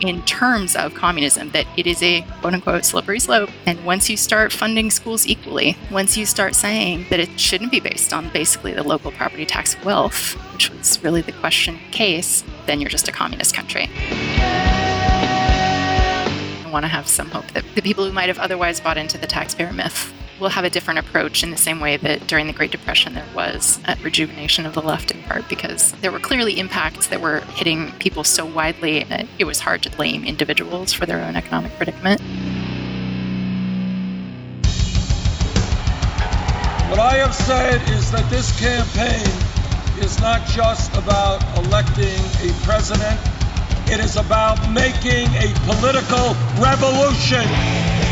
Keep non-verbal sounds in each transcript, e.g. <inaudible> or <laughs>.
in terms of communism that it is a quote unquote slippery slope. And once you start funding schools equally, once you start saying that it shouldn't be based on basically the local property tax wealth, which was really the question case, then you're just a communist country. I want to have some hope that the people who might have otherwise bought into the taxpayer myth will have a different approach in the same way that during the Great Depression there was a rejuvenation of the left in part because there were clearly impacts that were hitting people so widely that it was hard to blame individuals for their own economic predicament. What I have said is that this campaign is not just about electing a president, it is about making a political revolution.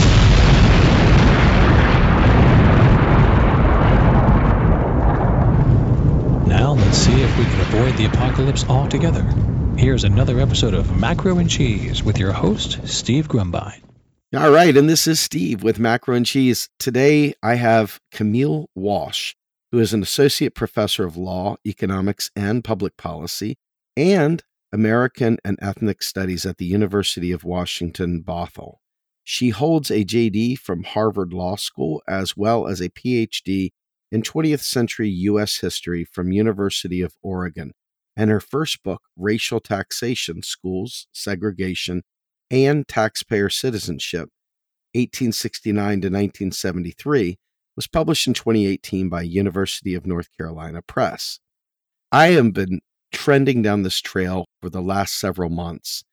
Let's see if we can avoid the apocalypse altogether. Here's another episode of Macro and Cheese with your host, Steve Grumbine. All right, and this is Steve with Macro and Cheese. Today I have Camille Walsh, who is an associate professor of law, economics, and public policy, and American and Ethnic Studies at the University of Washington, Bothell. She holds a JD from Harvard Law School as well as a PhD in 20th century U.S. history from University of Oregon, and her first book, Racial Taxation, Schools, Segregation, and Taxpayer Citizenship, 1869 to 1973, was published in 2018 by University of North Carolina Press. I have been trending down this trail for the last several months,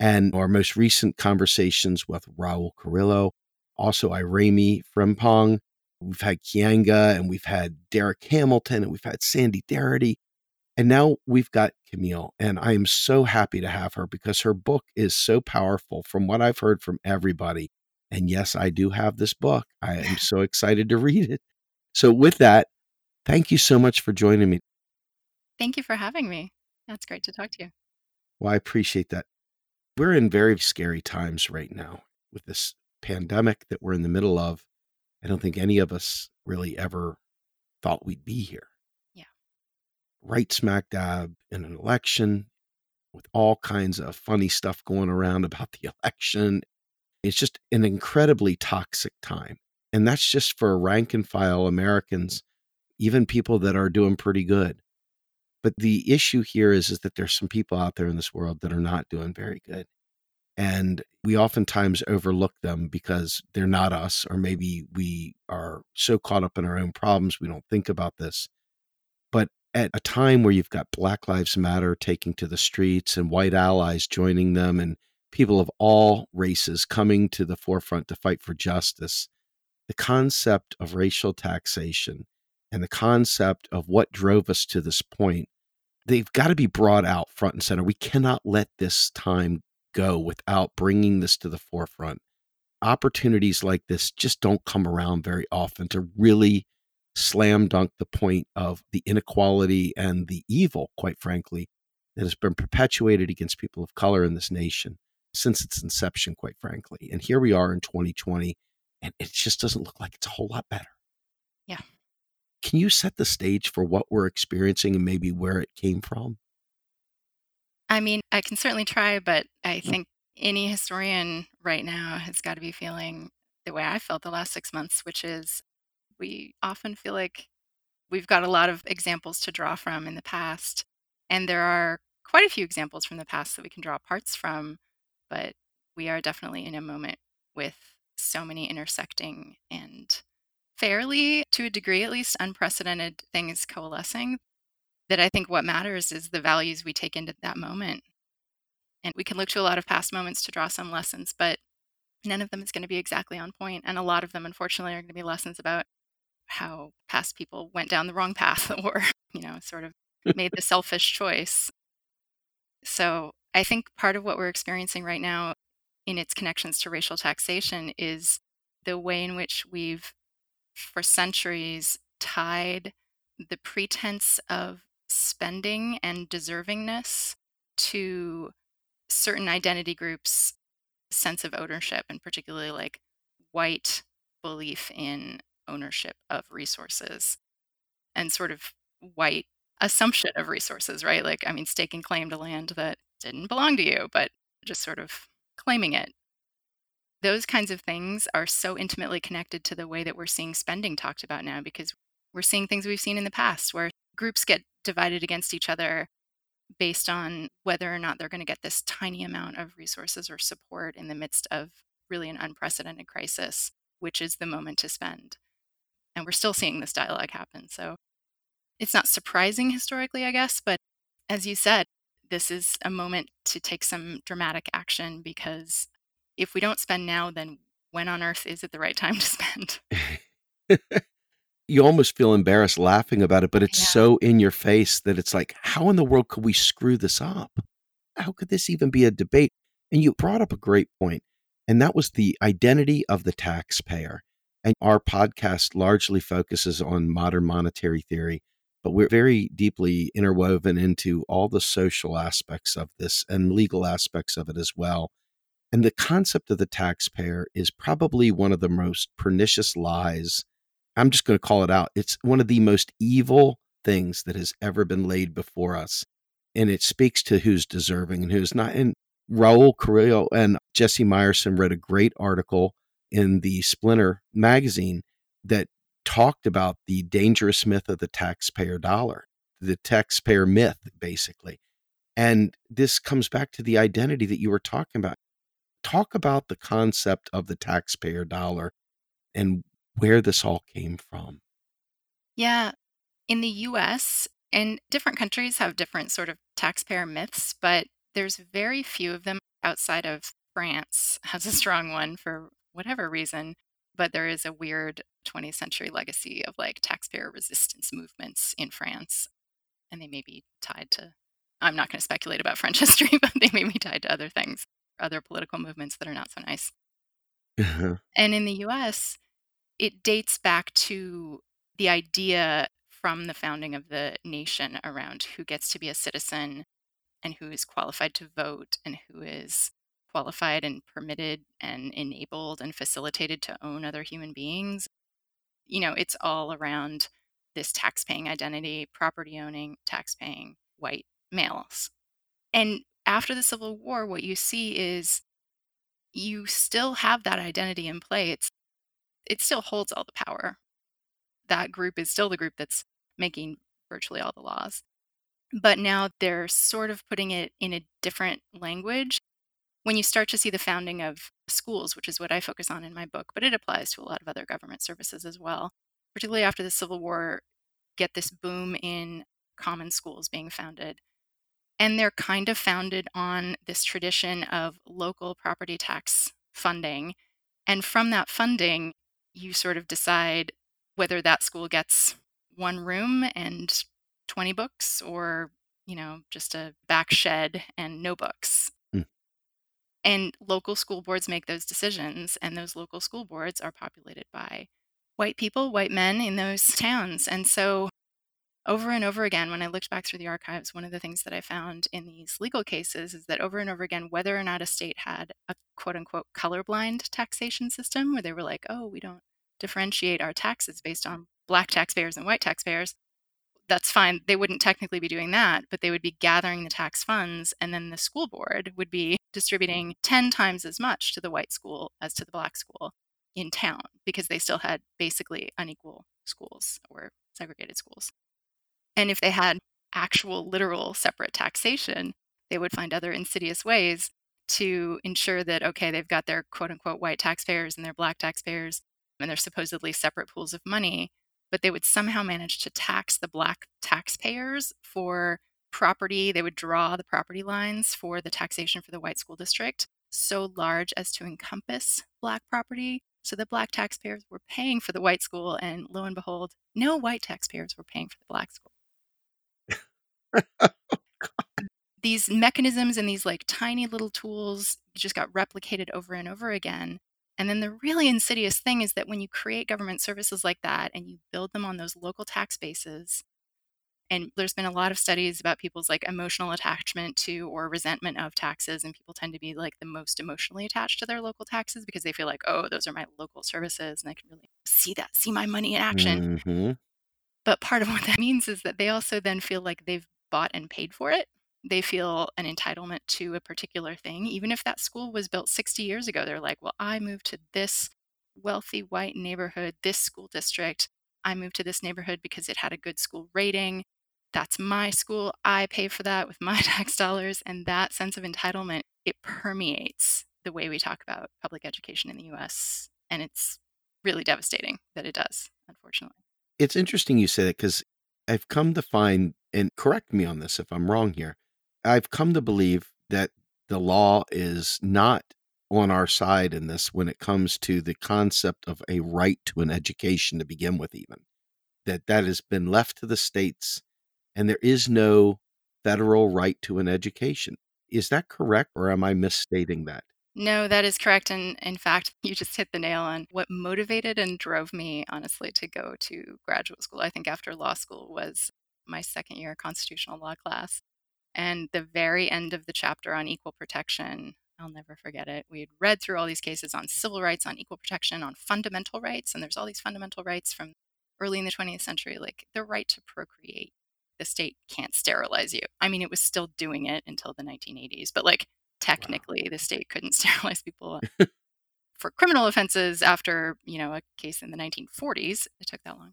and our most recent conversations with Raul Carrillo, also Irami Frimpong, we've had Kianga, and we've had Darrick Hamilton, and we've had Sandy Darity, and now we've got Camille. And I am so happy to have her because her book is so powerful from what I've heard from everybody. And yes, I do have this book. I am so excited to read it. So, with that, thank you so much for joining me. Thank you for having me. That's great to talk to you. Well, I appreciate that. We're in very scary times right now with this pandemic that we're in the middle of. I don't think any of us really ever thought we'd be here. Yeah. Right smack dab in an election with all kinds of funny stuff going around about <laughs> the election. It's just an incredibly toxic time. And that's just for rank and file Americans, even people that are doing pretty good. But the issue here is, is that there's some people out there in this world that are not doing very good. And we oftentimes overlook them because they're not us, or maybe we are so caught up in our own problems, we don't think about this. But at a time where you've got Black Lives Matter taking to the streets and white allies joining them, and people of all races coming to the forefront to fight for justice, the concept of racial taxation and the concept of what drove us to this point, they've got to be brought out front and center. We cannot let this time go without bringing this to the forefront. Opportunities like this just don't come around very often to really slam dunk the point of the inequality and the evil, quite frankly, that has been perpetuated against people of color in this nation since its inception, quite frankly. And here we are in 2020, and it just doesn't look like it's a whole lot better. Yeah. Can you set the stage for what we're experiencing and maybe where it came from? I mean, I can certainly try, but I mm. think any historian right now has got to be feeling the way I felt the last six months, which is we often feel like we've got a lot of examples to draw from in the past. And there are quite a few examples from the past that we can draw parts from, but we are definitely in a moment with so many intersecting and fairly, to a degree at least, unprecedented things coalescing that I think what matters is the values we take into that moment. And we can look to a lot of past moments to draw some lessons, but none of them is going to be exactly on point. And a lot of them, unfortunately, are going to be lessons about how past people went down the wrong path <laughs> or, you know, sort of made the selfish choice. So I think part of what we're experiencing right now in its connections to racial taxation is the way in which we've, for centuries, tied the pretense of spending and deservingness to certain identity groups' sense of ownership, and particularly like white belief in ownership of resources and sort of white assumption of resources, right? Like, I mean, staking claim to land that didn't belong to you, but just sort of claiming it. Those kinds of things are so intimately connected to the way that we're seeing spending talked about now because we're seeing things we've seen in the past where groups get divided against each other based on whether or not they're going to get this tiny amount of resources or support in the midst of really an unprecedented crisis, which is the moment to spend. And we're still seeing this dialogue happen. So it's not surprising historically, I guess, but as you said, this is a moment to take some dramatic action because if we don't spend now, then when on earth is it the right time to spend? <laughs> you almost feel embarrassed laughing about it, but it's Yeah. so in your face that it's like, how in the world could we screw this up? How could this even be a debate? And you brought up a great point, and that was the identity of the taxpayer. And our podcast largely focuses on modern monetary theory, but we're very deeply interwoven into all the social aspects of this and legal aspects of it as well. And the concept of the taxpayer is probably one of the most pernicious lies. I'm just going to call it out. It's one of the most evil things that has ever been laid before us. And it speaks to who's deserving and who's not. And Raul Carrillo and Jesse Myerson read a great article in the Splinter magazine that talked about the dangerous myth of the taxpayer dollar, the taxpayer myth, basically. And this comes back to the identity that you were talking about. Talk about the concept of the taxpayer dollar and where this all came from. Yeah. In the US, and different countries have different sort of taxpayer myths, but there's very few of them outside of France has a strong one for whatever reason. But there is a weird 20th century legacy of like taxpayer resistance movements in France. And they may be tied to, I'm not going to speculate about French <laughs> history, but they may be tied to other things, other political movements that are not so nice. <laughs> And in the US, it dates back to the idea from the founding of the nation around who gets to be a citizen and who is qualified to vote and who is qualified and permitted and enabled and facilitated to own other human beings. You know, it's all around this tax-paying identity, property owning, tax-paying white males. And after the Civil War, what you see is you still have that identity in play. It's it still holds all the power. That group is still the group that's making virtually all the laws. But now they're sort of putting it in a different language. When you start to see the founding of schools, which is what I focus on in my book, but it applies to a lot of other government services as well, particularly after the Civil War, get this boom in common schools being founded. And they're kind of founded on this tradition of local property tax funding. And from that funding, you sort of decide whether that school gets one room and 20 books or, you know, just a back shed and no books. Mm. And local school boards make those decisions, and those local school boards are populated by white people, white men in those towns. And so, over and over again, when I looked back through the archives, one of the things that I found in these legal cases is that over and over again, whether or not a state had a quote unquote colorblind taxation system where they were like, oh, we don't differentiate our taxes based on black taxpayers and white taxpayers, that's fine. They wouldn't technically be doing that, but they would be gathering the tax funds, and then the school board would be distributing 10 times as much to the white school as to the black school in town because they still had basically unequal schools or segregated schools. And if they had actual, literal separate taxation, they would find other insidious ways to ensure that, okay, they've got their quote unquote white taxpayers and their black taxpayers and their supposedly separate pools of money, but they would somehow manage to tax the black taxpayers for property. They would draw the property lines for the taxation for the white school district so large as to encompass black property. So the black taxpayers were paying for the white school, and lo and behold, no white taxpayers were paying for the black school. These mechanisms and these like tiny little tools just got replicated over and over again. And then the really insidious thing is that when you create government services like that and you build them on those local tax bases, and there's been a lot of studies about people's like emotional attachment to or resentment of taxes and people tend to be like the most emotionally attached to their local taxes because they feel like oh those are my local services and i can really see that see my money in action hmm but part of what that means is that they also then feel like they've bought and paid for it they feel an entitlement to a particular thing even if that school was built 60 years ago they're like well i moved to this wealthy white neighborhood this school district i moved to this neighborhood because it had a good school rating that's my school. I pay for that with my <laughs> tax dollars. And that sense of entitlement, it permeates the way we talk about public education in the US. And it's really devastating that it does, unfortunately. It's interesting you say that because I've come to find, and correct me on this if I'm wrong here, I've come to believe that the law is not on our side in this when it comes to the concept of a right to an education to begin with, even. That that has been left to the states and there is no federal right to an education. Is that correct, or am I misstating that? No, that is correct. And in fact, <laughs> you just hit the nail on what motivated and drove me, honestly, to go to graduate school. I think after law school was my second year constitutional law class. And the very end of the chapter on equal protection, I'll never forget it. We had read through all these cases on civil rights, on equal protection, on fundamental rights. And there's all these fundamental rights from early in the 20th century, like the right to procreate, the state can't sterilize you. I mean, it was still doing it until the 1980s, but like technically wow. the state couldn't <laughs> sterilize people <laughs> for criminal offenses after, you know, a case in the 1940s. It took that long.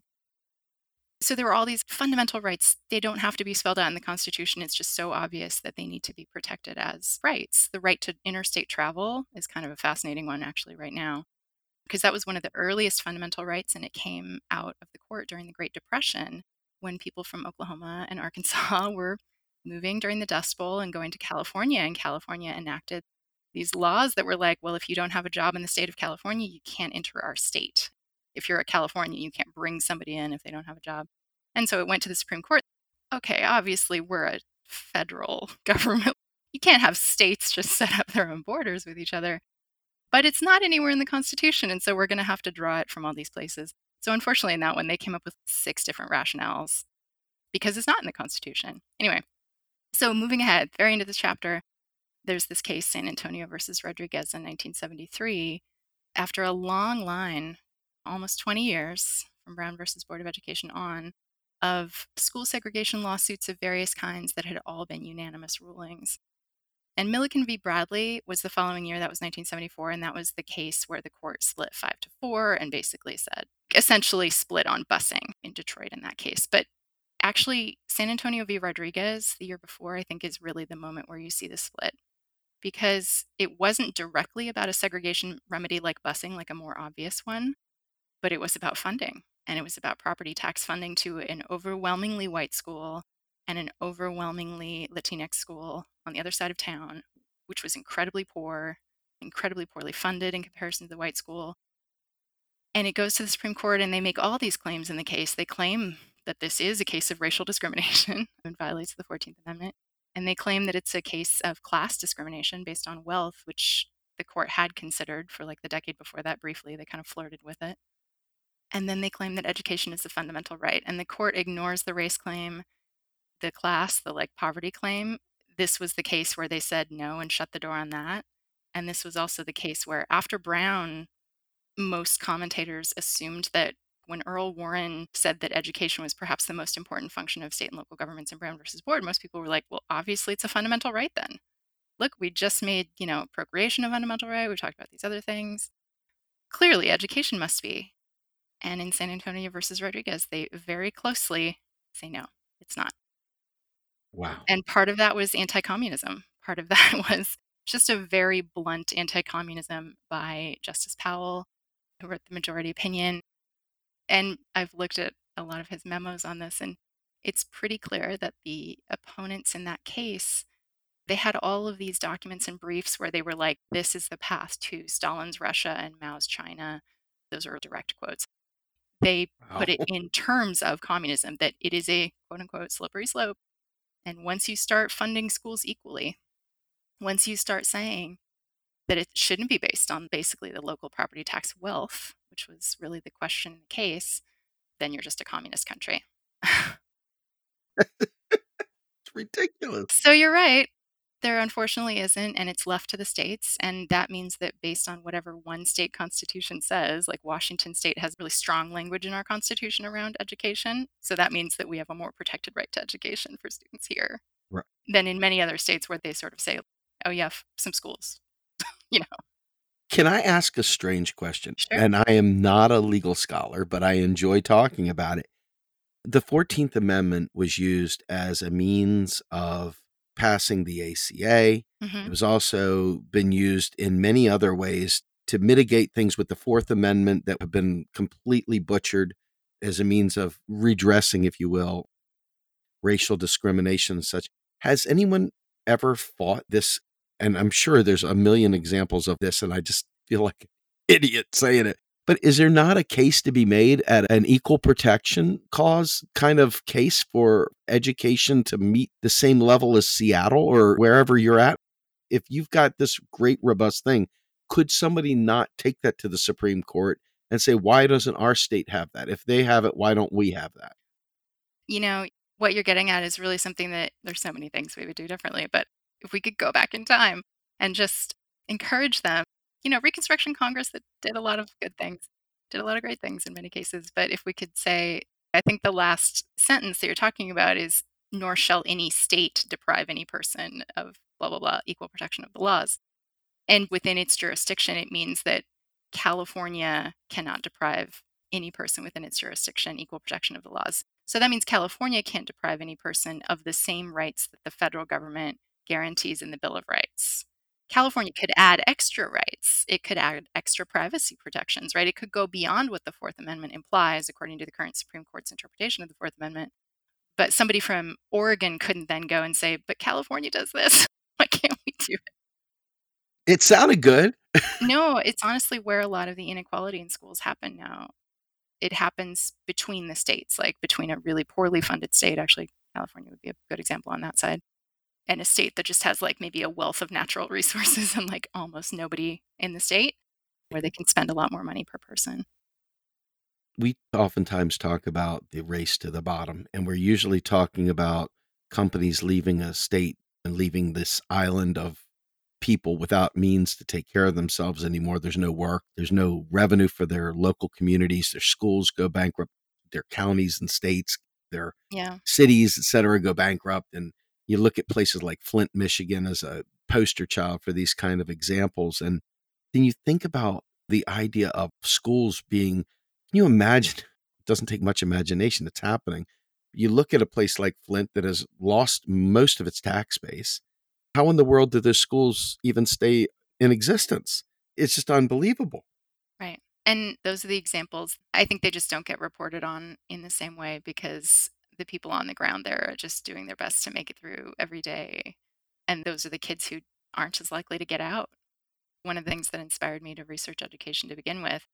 So there were all these fundamental rights. They don't have to be spelled out in the Constitution. It's just so obvious that they need to be protected as rights. The right to interstate travel is kind of a fascinating one, actually, right now, because that was one of the earliest fundamental rights, and it came out of the court during the Great Depression when people from Oklahoma and <laughs> Arkansas were moving during the Dust Bowl and going to California, and California enacted these laws that were like, well, if you don't have a job in the state of California, you can't enter our state. If you're a Californian, you can't bring somebody in if they don't have a job. And so it went to the Supreme Court. Okay, obviously, we're a federal <laughs> government. You can't have states just set up their own borders with each other. But it's not anywhere in the Constitution. And so we're going to have to draw it from all these places. So, unfortunately, in that one, they came up with six different rationales because it's not in the Constitution. Anyway, so moving ahead, very into this chapter, there's this case, San Antonio versus Rodriguez in 1973. After a long line, almost 20 years from Brown versus Board of Education on, of school segregation lawsuits of various kinds that had all been unanimous rulings. And Milliken v. Bradley was the following year, that was 1974, and that was the case where the court split five to four and basically said, essentially split on busing in Detroit in that case. But actually, San Antonio v. Rodriguez, the year before, I think is really the moment where you see the split because it wasn't directly about a segregation remedy like busing, like a more obvious one, but it was about funding and it was about property tax funding to an overwhelmingly white school and an overwhelmingly Latinx school on the other side of town, which was incredibly poor, incredibly poorly funded in comparison to the white school. And it goes to the Supreme Court, and they make all these claims in the case. They claim that this is a case of racial <laughs> discrimination and violates the 14th Amendment. And they claim that it's a case of class discrimination based on wealth, which the court had considered for like the decade before that briefly. They kind of flirted with it. And then they claim that education is a fundamental right. And the court ignores the race claim the class, the like poverty claim, this was the case where they said no and shut the door on that. And this was also the case where after Brown, most commentators assumed that when Earl Warren said that education was perhaps the most important function of state and local governments in Brown versus Board, most people were like, well, obviously it's a fundamental right then. Look, we just made, you know, procreation a fundamental right. We've talked about these other things. Clearly, education must be. And in San Antonio versus Rodriguez, they very closely say no, it's not. Wow. And part of that was anti communism. Part of <laughs> that was just a very blunt anti communism by Justice Powell, who wrote the majority opinion. And I've looked at a lot of his memos on this, and it's pretty clear that the opponents in that case they had all of these documents and briefs where they were like this is the path to stalin's russia and mao's china those are direct quotes they wow. put it in terms of communism that it is a quote unquote slippery slope And once you start funding schools equally, once you start saying that it shouldn't be based on basically the local property tax wealth, which was really the question in the case, then you're just a communist country. <laughs> it's ridiculous. So you're right. There unfortunately isn't, and it's left to the states. And that means that based on whatever one state constitution says, like Washington state has really strong language in our constitution around education. So that means that we have a more protected right to education for students here Right. than in many other states where they sort of say, oh, yeah, f- some schools, <laughs> you know. Can I ask a strange question? Sure. And I am not a legal scholar, but I enjoy talking about it. The 14th Amendment was used as a means of passing the ACA. Mhm. It was also been used in many other ways to mitigate things with the Fourth Amendment that have been completely butchered as a means of redressing, if you will, racial discrimination and such. Has anyone ever fought this? And I'm sure there's a million examples of this, and I just feel like an <laughs> idiot saying it. But is there not a case to be made at an equal protection clause kind of case for education to meet the same level as Seattle or wherever you're at? If you've got this great robust thing, could somebody not take that to the Supreme Court and say, why doesn't our state have that? If they have it, why don't we have that? you know, what you're getting at is really something that there's so many things we would do differently. But if we could go back in time and just encourage them, you know, Reconstruction Congress that did a lot of good things, did a lot of great things in many cases. But if we could say, I think the last sentence that you're talking about is, nor shall any state deprive any person of blah, blah, blah, equal protection of the laws. And within its jurisdiction, it means that California cannot deprive any person within its jurisdiction equal protection of the laws. So that means California can't deprive any person of the same rights that the federal government guarantees in the Bill of Rights. California could add extra rights. It could add extra privacy protections, right? It could go beyond what the Fourth Amendment implies, according to the current Supreme Court's interpretation of the Fourth Amendment. But somebody from Oregon couldn't then go and say, but California does this. <laughs> Why can't we do it? It sounded good. No, it's honestly where a lot of the inequality in schools happen now. It happens between the states, like between a really poorly funded state, actually, California would be a good example on that side, and a state that just has like maybe a wealth of natural <laughs> resources and like almost nobody in the state where they can spend a lot more money per person. we oftentimes talk about the race to the bottom, and we're usually talking about companies leaving a state and leaving this island of people without means to take care of themselves anymore. There's no work, there's no revenue for their local communities, their schools go bankrupt, their counties and states, their Yeah. cities, et cetera, go bankrupt. And you look at places like Flint, Michigan as a poster child for these kind of examples. And then you think about the idea of schools being, can you imagine? It <laughs> doesn't take much imagination, it's happening. You look at a place like Flint that has lost most of its tax base. How in the world do those schools even stay in existence? It's just unbelievable. Right. And those are the examples. I think they just don't get reported on in the same way because the people on the ground there are just doing their best to make it through every day. And those are the kids who aren't as likely to get out. One of the things that inspired me to research education to begin with,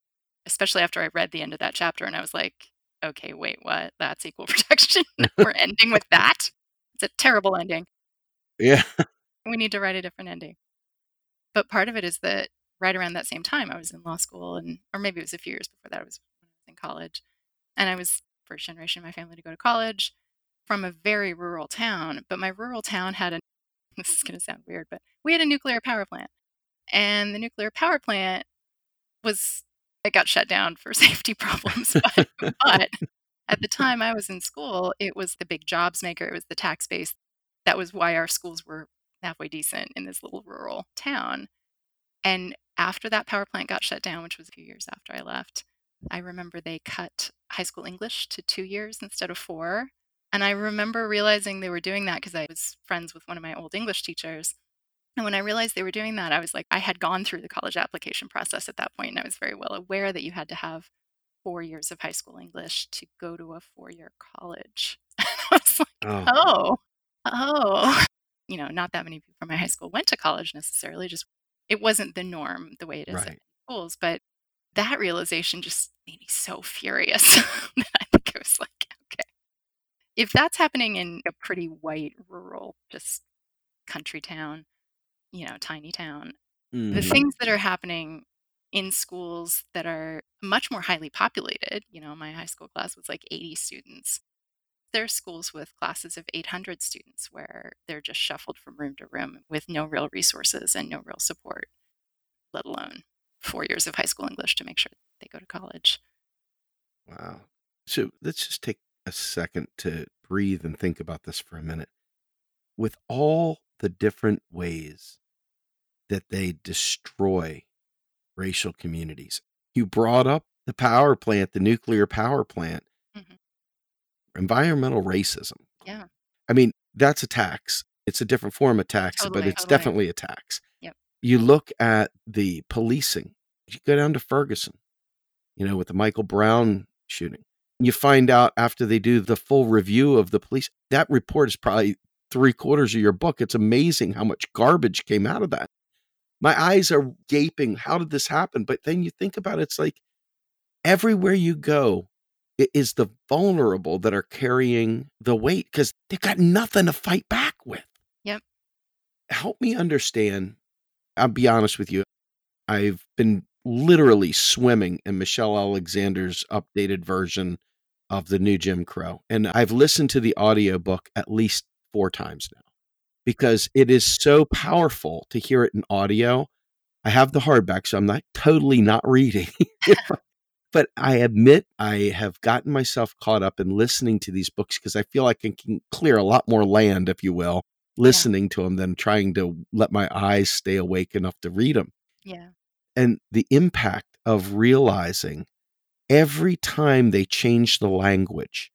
especially after I read the end of that chapter and I was like, okay, wait, what? That's equal <laughs> protection. <laughs> We're ending with that. It's a terrible ending Yeah. we need to write a different ending. But part of it is that right around that same time, I was in law school, and or maybe it was a few years before that. I was when I was in college, and I was first generation of my family to go to college from a very rural town. But my rural town had a <laughs> this is going to sound weird, but we had a nuclear power plant, and the nuclear power plant was it got shut down for <laughs> safety problems. <laughs> But, but at the time I was in school, it was the big jobs maker. It was the tax base. That was why our schools were halfway decent in this little rural town. And after that power plant got shut down, which was a few years after I left, I remember they cut high school English to two years instead of four. And I remember realizing they were doing that because I was friends with one of my old English teachers. And when I realized they were doing that, I was like, I had gone through the college application process at that point, and I was very well aware that you had to have four years of high school English to go to a four year college. <laughs> I was like, Oh, oh, oh. <laughs> You know, not that many people from my high school went to college necessarily, just it wasn't the norm the way it is at schools. But that realization just made me so furious <laughs> that I think it was like, okay, if that's happening in a pretty white, rural, just country town, you know, tiny town, the Mhm. things that are happening in schools that are much more highly populated, you know, my high school class was like 80 students. There are schools with classes of 800 students where they're just shuffled from room to room with no real resources and no real support, let alone four years of high school English to make sure they go to college. Wow. So let's just take a second to breathe and think about this for a minute. With all the different ways that they destroy racial communities, you brought up the power plant, the nuclear power plant, Mhm. environmental racism. Yeah. I mean, that's a tax. It's a different form of tax, but it's totally. definitely a tax. You look at the policing, you go down to Ferguson, you know, with the Michael Brown shooting. You find out after they do the full review of the police, that report is probably three quarters of your book. It's amazing how much garbage came out of that. My eyes are gaping. How did this happen? But then you think about it, it's like everywhere you go, it is the vulnerable that are carrying the weight because they've got nothing to fight back with. Yep. Help me understand. I'll be honest with you. I've been literally swimming in Michelle Alexander's updated version of the new Jim Crow. And I've listened to the audiobook at least four times now because it is so powerful to hear it in audio. I have the hardback, so I'm not totally not reading. <laughs> but I admit I have gotten myself caught up in listening to these books because I feel like I can clear a lot more land, if you will, listening to them than trying to let my eyes stay awake enough to read them Yeah. and the impact of realizing every time they change the language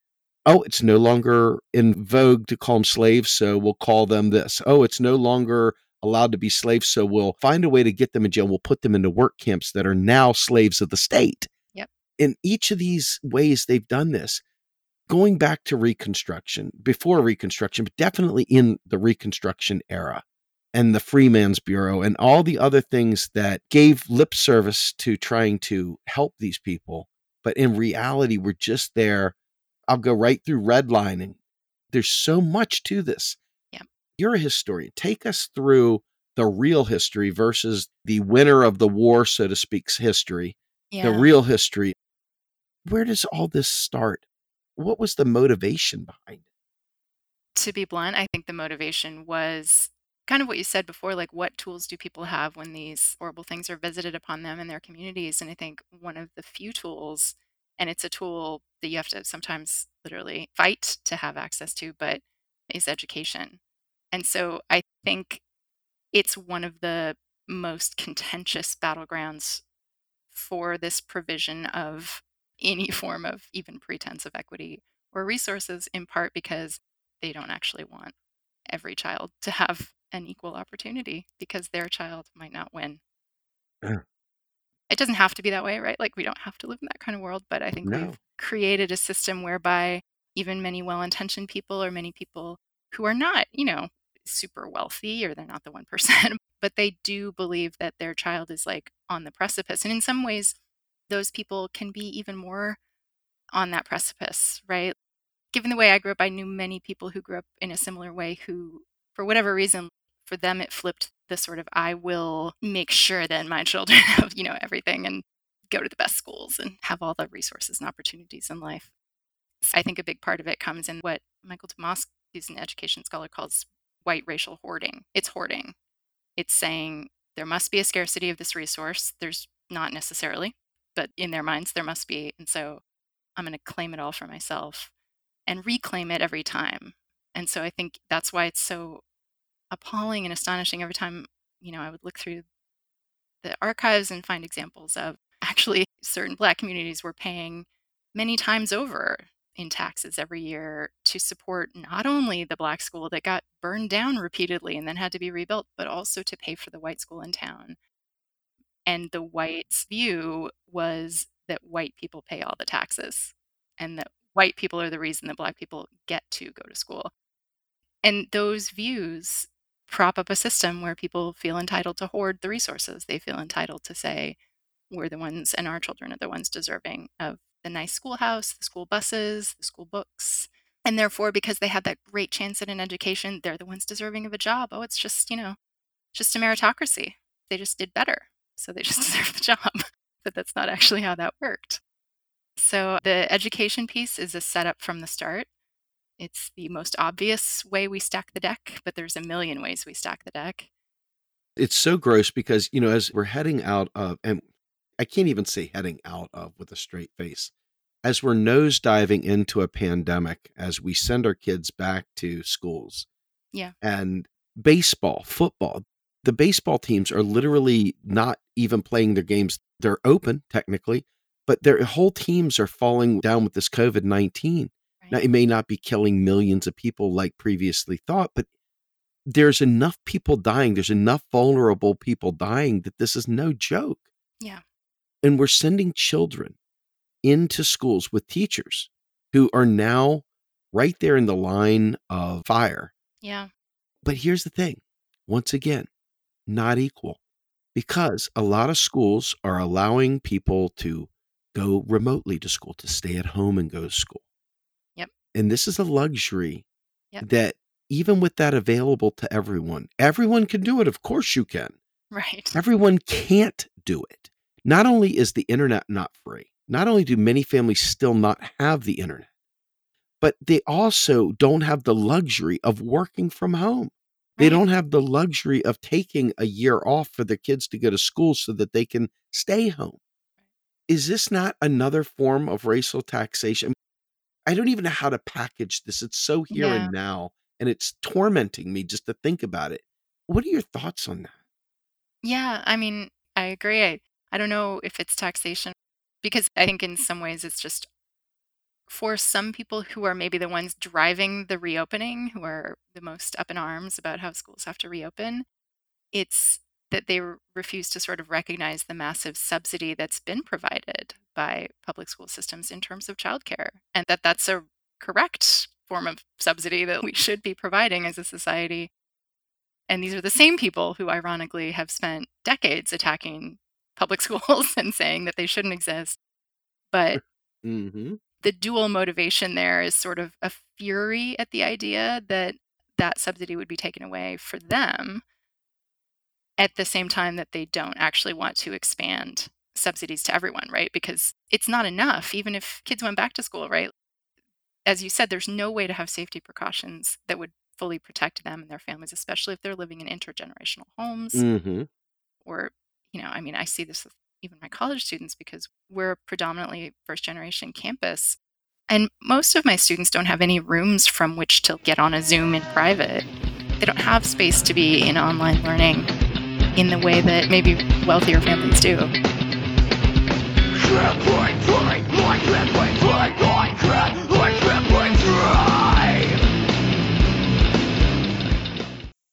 oh it's no longer in vogue to call them slaves so we'll call them this. Oh it's no longer allowed to be slaves so we'll find a way to get them in jail. We'll put them into work camps that are now slaves of the state. Yep. in each of these ways they've done this going back to reconstruction before reconstruction but definitely in the reconstruction era and the Freedmen's Bureau and all the other things that gave lip service to trying to help these people. But in reality, we're just there. I'll go right through redlining. There's so much to this. Yeah. You're a historian. Take us through the real history versus the winner of the war, so to speak, history, Yeah. the real history. Where does all this start? What was the motivation behind it? to be blunt, I think the motivation was kind of what you said before like, what tools do people have when these horrible things are visited upon them in their communities? And I think one of the few tools, and it's a tool that you have to sometimes literally fight to have access to, but is education. And so I think it's one of the most contentious battlegrounds for this provision of any form of even pretense of equity or resources, in part because they don't actually want every child to have an equal opportunity because their child might not win. Yeah. It doesn't have to be that way, right? Like, we don't have to live in that kind of world, but I think No. we've created a system whereby even many well intentioned people or many people who are not, you know, super wealthy or they're not the 1%, <laughs> but they do believe that their child is like on the precipice. And in some ways, those people can be even more on that precipice, right? Given the way I grew up, I knew many people who grew up in a similar way who, for whatever reason, for them it flipped the sort of I will make sure that my <laughs> children have, you know, everything and go to the best schools and have all the resources and opportunities in life. So I think a big part of it comes in what Michael Tomas, who's an education scholar, calls white racial hoarding. It's hoarding. It's saying there must be a scarcity of this resource. There's not necessarily, but in their minds there must be. And so I'm going to claim it all for myself and reclaim it every time. And so I think that's why it's so appalling and astonishing every time, you know, I would look through the archives and find examples of <laughs> actually certain black communities were paying many times over in taxes every year to support not only the black school that got burned down repeatedly and then had to be rebuilt, but also to pay for the white school in town. And the whites' view was that white people pay all the taxes and that white people are the reason that black people get to go to school. And those views prop up a system where people feel entitled to hoard the resources. They feel entitled to say, we're the ones, and our children are the ones deserving of the nice schoolhouse, the school buses, the school books, And therefore, because they had that great chance at an education, they're the ones deserving of a job. Oh, it's just, you know, just a meritocracy. They just did better. So they just <laughs> deserve the job. but that's not actually how that worked. So the education piece is a setup from the start. It's the most obvious way we stack the deck, but there's a million ways we stack the deck. It's so gross because, you know, as we're heading out of, and I can't even say heading out of with a straight face, as we're nosediving into a pandemic, as we send our kids back to schools. Yeah. And baseball, football, the baseball teams are literally not even playing their games. They're open technically, but their whole teams are falling down with this COVID 19. Right. Now, it may not be killing millions of people like previously thought, but there's enough people dying. There's enough vulnerable people dying that this is no joke. Yeah. And we're sending children into schools with teachers who are now right there in the line of fire. Yeah. But here's the thing once again, not equal because a lot of schools are allowing people to go remotely to school, to stay at home and go to school. Yep. And this is a luxury yep. that even with that available to everyone, everyone can do it. Of course you can. Right. <laughs> Everyone can't do it. Not only is the internet not free, not only do many families still not have the internet, but they also don't have the luxury of working from home. They don't have the luxury of taking a year off for their kids to go to school so that they can stay home. Is this not another form of racial taxation? I don't even know how to package this. It's so here Yeah. and now, and it's tormenting me just to think about it. What are your thoughts on that? Yeah, I mean, I agree. I, I don't know if it's taxation because I think in some ways it's just for some people who are maybe the ones driving the reopening, who are the most up in arms about how schools have to reopen, it's that they refuse to sort of recognize the massive subsidy that's been provided by public school systems in terms of childcare, and that that's a correct form of subsidy that we should be providing as a society. And these are the same people who, ironically, have spent decades attacking public <laughs> schools and saying that they shouldn't exist. But Mm-hmm. The dual motivation there is sort of a fury at the idea that that subsidy would be taken away for them at the same time that they don't actually want to expand subsidies to everyone, right? Because it's not enough, even if kids went back to school, right? As you said, there's no way to have safety precautions that would fully protect them and their families, especially if they're living in intergenerational homes Mm-hmm. or you know i mean i see this with even my college students because we're a predominantly first generation campus and most of my students don't have any rooms from which to get on a zoom in private they don't have space to be in online learning in the way that maybe wealthier families do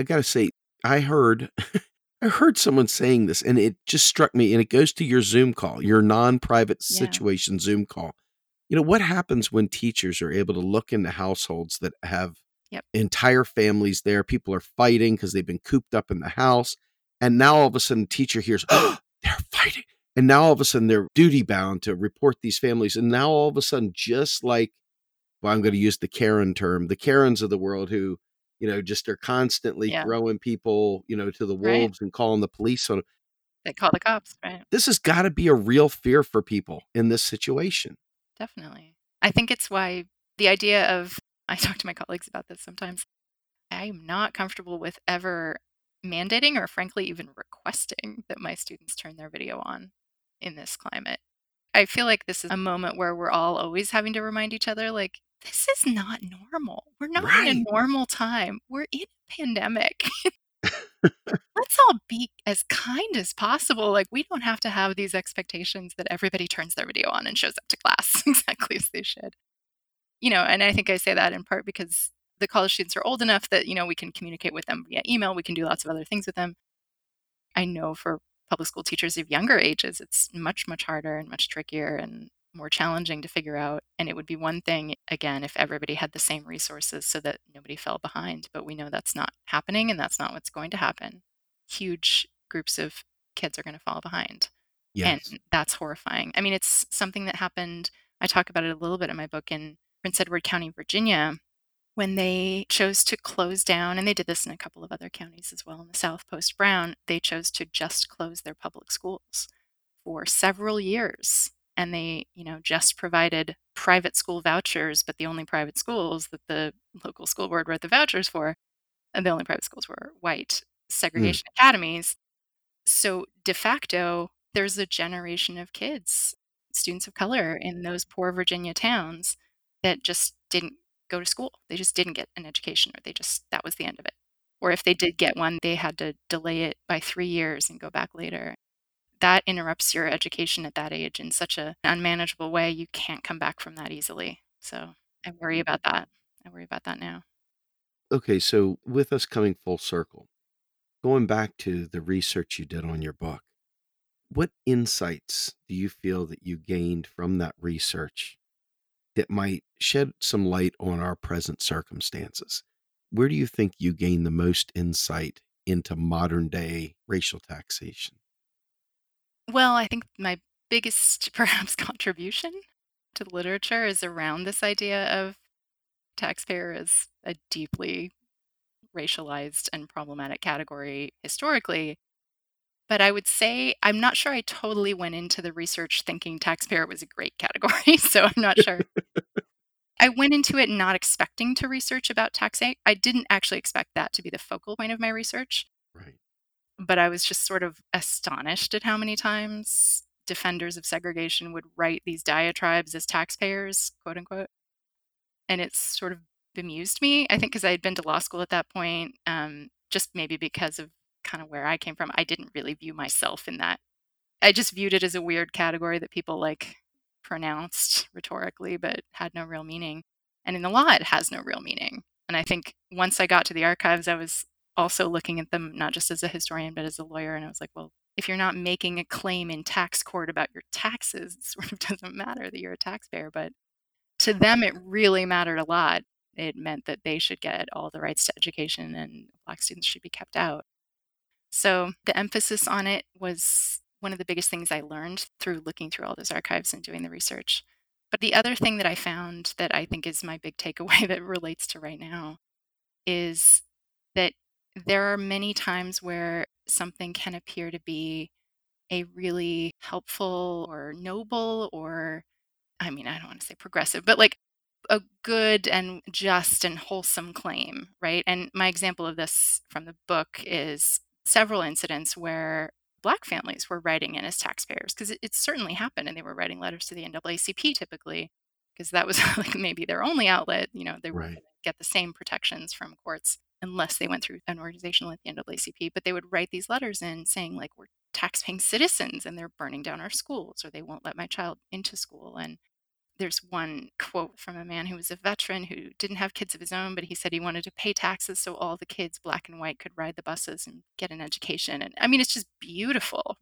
I gotta say, I heard <laughs> I heard someone saying this and it just struck me and it goes to your Zoom call, your non-private Yeah. situation Zoom call. You know, what happens when teachers are able to look into households that have Yep. entire families there, people are fighting because they've been cooped up in the house, and now all of a sudden teacher hears, "Oh, they're fighting." And now all of a sudden they're duty bound to report these families and now all of a sudden just like well, I'm going to use the Karen term, the Karens of the world who you know, just are constantly Yeah. throwing people, you know, to the Right. wolves and calling the police on 'em. they call the cops right This has got to be a real fear for people in this situation. Definitely. I think it's why the idea of, <laughs> I talk to my colleagues about this sometimes. I'm not comfortable with ever mandating or, frankly, even requesting that my students turn their video on in this climate. I feel like this is a moment where we're all always having to remind each other, like, this is not normal. We're not in a normal time. We're in a pandemic. <laughs> <laughs> Let's all be as kind as possible. Like, we don't have to have these expectations that everybody turns their video on and shows up to class <laughs> exactly as they should. You know, and I think I say that in part because the college students are old enough that, you know, we can communicate with them via email, we can do lots of other things with them. I know for public school teachers of younger ages, it's much, much harder and much trickier and more challenging to figure out. And it would be one thing, again, if everybody had the same resources so that nobody fell behind. But we know that's not happening and that's not what's going to happen. Huge groups of kids are going to fall behind. Yes. And that's horrifying. I mean, it's something that happened. I talk about it a little bit in my book in Prince Edward County, Virginia, when they chose to close down, and they did this in a couple of other counties as well in the South post Brown, they chose to just close their public schools for several years. And they, you know, just provided private school vouchers, but the only private schools that the local school board wrote the vouchers for, and the only private schools were white hmm. segregation academies. So de facto, there's a generation of kids, students of color in those poor Virginia towns that just didn't go to school. They just didn't get an education, or they just, that was the end of it. Or if they did get one, they had to delay it by three years and go back later. That interrupts your education at that age in such an unmanageable way. You can't come back from that easily. So I worry mm-hmm. about that. I worry about that now. Okay, so with us coming full circle, going back to the research you did on your book, what insights do you feel that you gained from that research that might shed some light on our present circumstances? Where do you think you gain the most insight into modern day racial taxation? Well, I think my biggest, <laughs> perhaps, contribution to the literature is around this idea of taxpayer as a deeply racialized and problematic category historically. But I would say I'm not sure I totally went into the research thinking taxpayer was a great category. <laughs> So I'm not sure. <laughs> I went into it not expecting to research about taxation. I didn't actually expect that to be the focal point of my research. Right. But I was just sort of astonished at how many times defenders of segregation would write these diatribes as taxpayers, quote unquote. And it's sort of bemused me, I think, because I had been to law school at that point, um, just maybe because of kind of where I came from. I didn't really view myself in that. I just viewed it as a weird category that people like pronounced rhetorically, but had no real meaning. And in the law, it has no real meaning. And I think once I got to the archives, I was also looking at them not just as a historian, but as a lawyer. And I was like, well, if you're not making a claim in tax court about your taxes, it sort of <laughs> doesn't matter that you're a taxpayer. But to them, it really mattered a lot. It meant that they should get all the rights to education and Black students should be kept out. So the emphasis on it was one of the biggest things I learned through looking through all those archives and doing the research. But the other thing that I found that I think is my big takeaway <laughs> that relates to right now is that there are many times where something can appear to be a really helpful or noble or, I mean, I don't want to say progressive, but like a good and just and wholesome claim, right? And my example of this from the book is several incidents where Black families were writing in as taxpayers because it, it, certainly happened, and they were writing letters to the NAACP typically because that was <laughs> like maybe their only outlet. You know, they Right. would get the same protections from courts unless they went through an organization like the NAACP. But they would write these letters in saying like we're taxpaying citizens and they're burning down our schools or they won't let my child into school and there's one quote from a man who was a veteran who didn't have kids of his own, but he said he wanted to pay taxes so all the kids, black and white, could ride the buses and get an education. And I mean, it's just beautiful.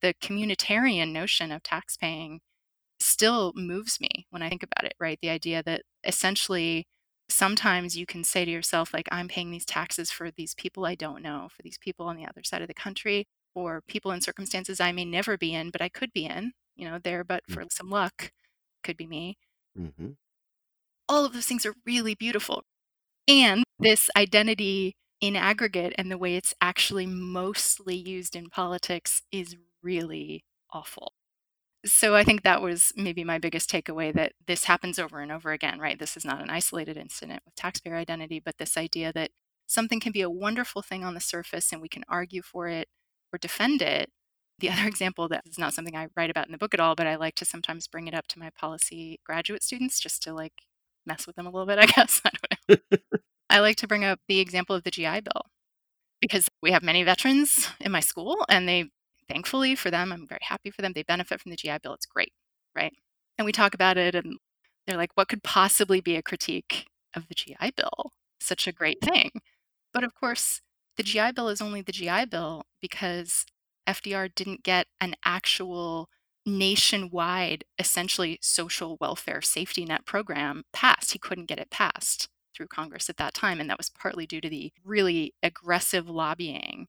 The communitarian notion of taxpaying still moves me when I think about it, right? The idea that essentially sometimes you can say to yourself, like, I'm paying these taxes for these people I don't know, for these people on the other side of the country, or people in circumstances I may never be in, but I could be in, you know, there, but for some luck could be me. Mm-hmm. All of those things are really beautiful. And this identity in aggregate and the way it's actually mostly used in politics is really awful. So I think that was maybe my biggest takeaway that this happens over and over again, right? This is not an isolated incident with taxpayer identity, but this idea that something can be a wonderful thing on the surface and we can argue for it or defend it, The <laughs> other example that is not something I write about in the book at all, but I like to sometimes bring it up to my policy graduate students just to like mess with them a little bit, <laughs> I guess. I. I like to bring up the example of the GI Bill because we have many veterans in my school and they thankfully for them, I'm very happy for them. They benefit from the GI Bill. It's great, right? And we talk about it and they're like, what could possibly be a critique of the GI Bill? Such a great mm. thing. But of course, the GI Bill is only the GI Bill because FDR didn't get an actual nationwide, essentially social welfare safety net program passed. He couldn't get it passed through Congress at that time. And that was partly due to the really aggressive lobbying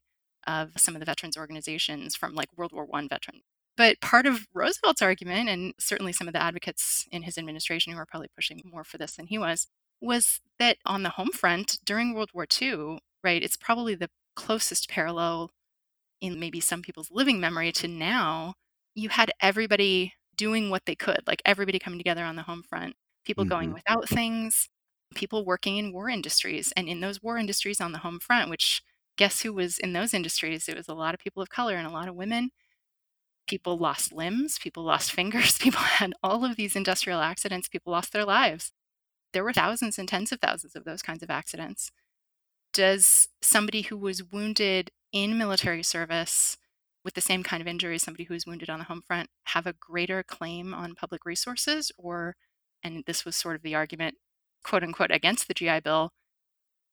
of some of the veterans organizations from like World War I veterans. But part of Roosevelt's argument, and certainly some of the advocates in his administration who were probably pushing more for this than he was, was that on the home front during World War II, right, it's probably the closest parallel in maybe some people's living memory to now. You had everybody doing what they could, like everybody coming together on the home front, people mm-hmm. going without things, people working in war industries. And in those war industries on the home front, which guess who was in those industries? It was a lot of people of color and a lot of women. People lost limbs, people lost <laughs> fingers, people had all of these industrial accidents, people lost their lives. There were thousands and tens of thousands of those kinds of accidents. Does somebody who was wounded in military service with the same kind of injury as somebody who was wounded on the home front have a greater claim on public resources or and this was sort of the argument quote unquote against the GI Bill,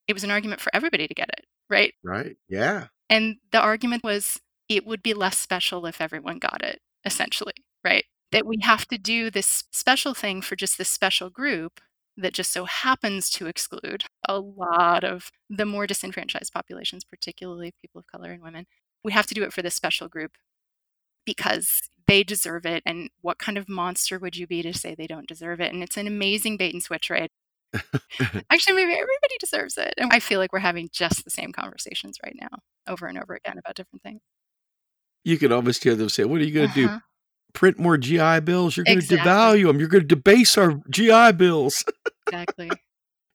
it was an argument for everybody to get it, right? Right. Yeah. And the argument was it would be less special if everyone got it, essentially, right? That we have to do this special thing for just this special group that just so happens to exclude a lot of the more disenfranchised populations, particularly people of color and women. We have to do it for this special group because they deserve it. And what kind of monster would you be to say they don't deserve it? And it's an amazing bait and switch, right? <laughs> Actually, maybe everybody deserves it. And I feel like we're having just the same conversations right now, over and over again about different things. You can almost hear them say, What are you going to uh-huh. do? Print more GI bills? You're going to exactly. devalue them. You're going to debase our GI bills. <laughs> exactly.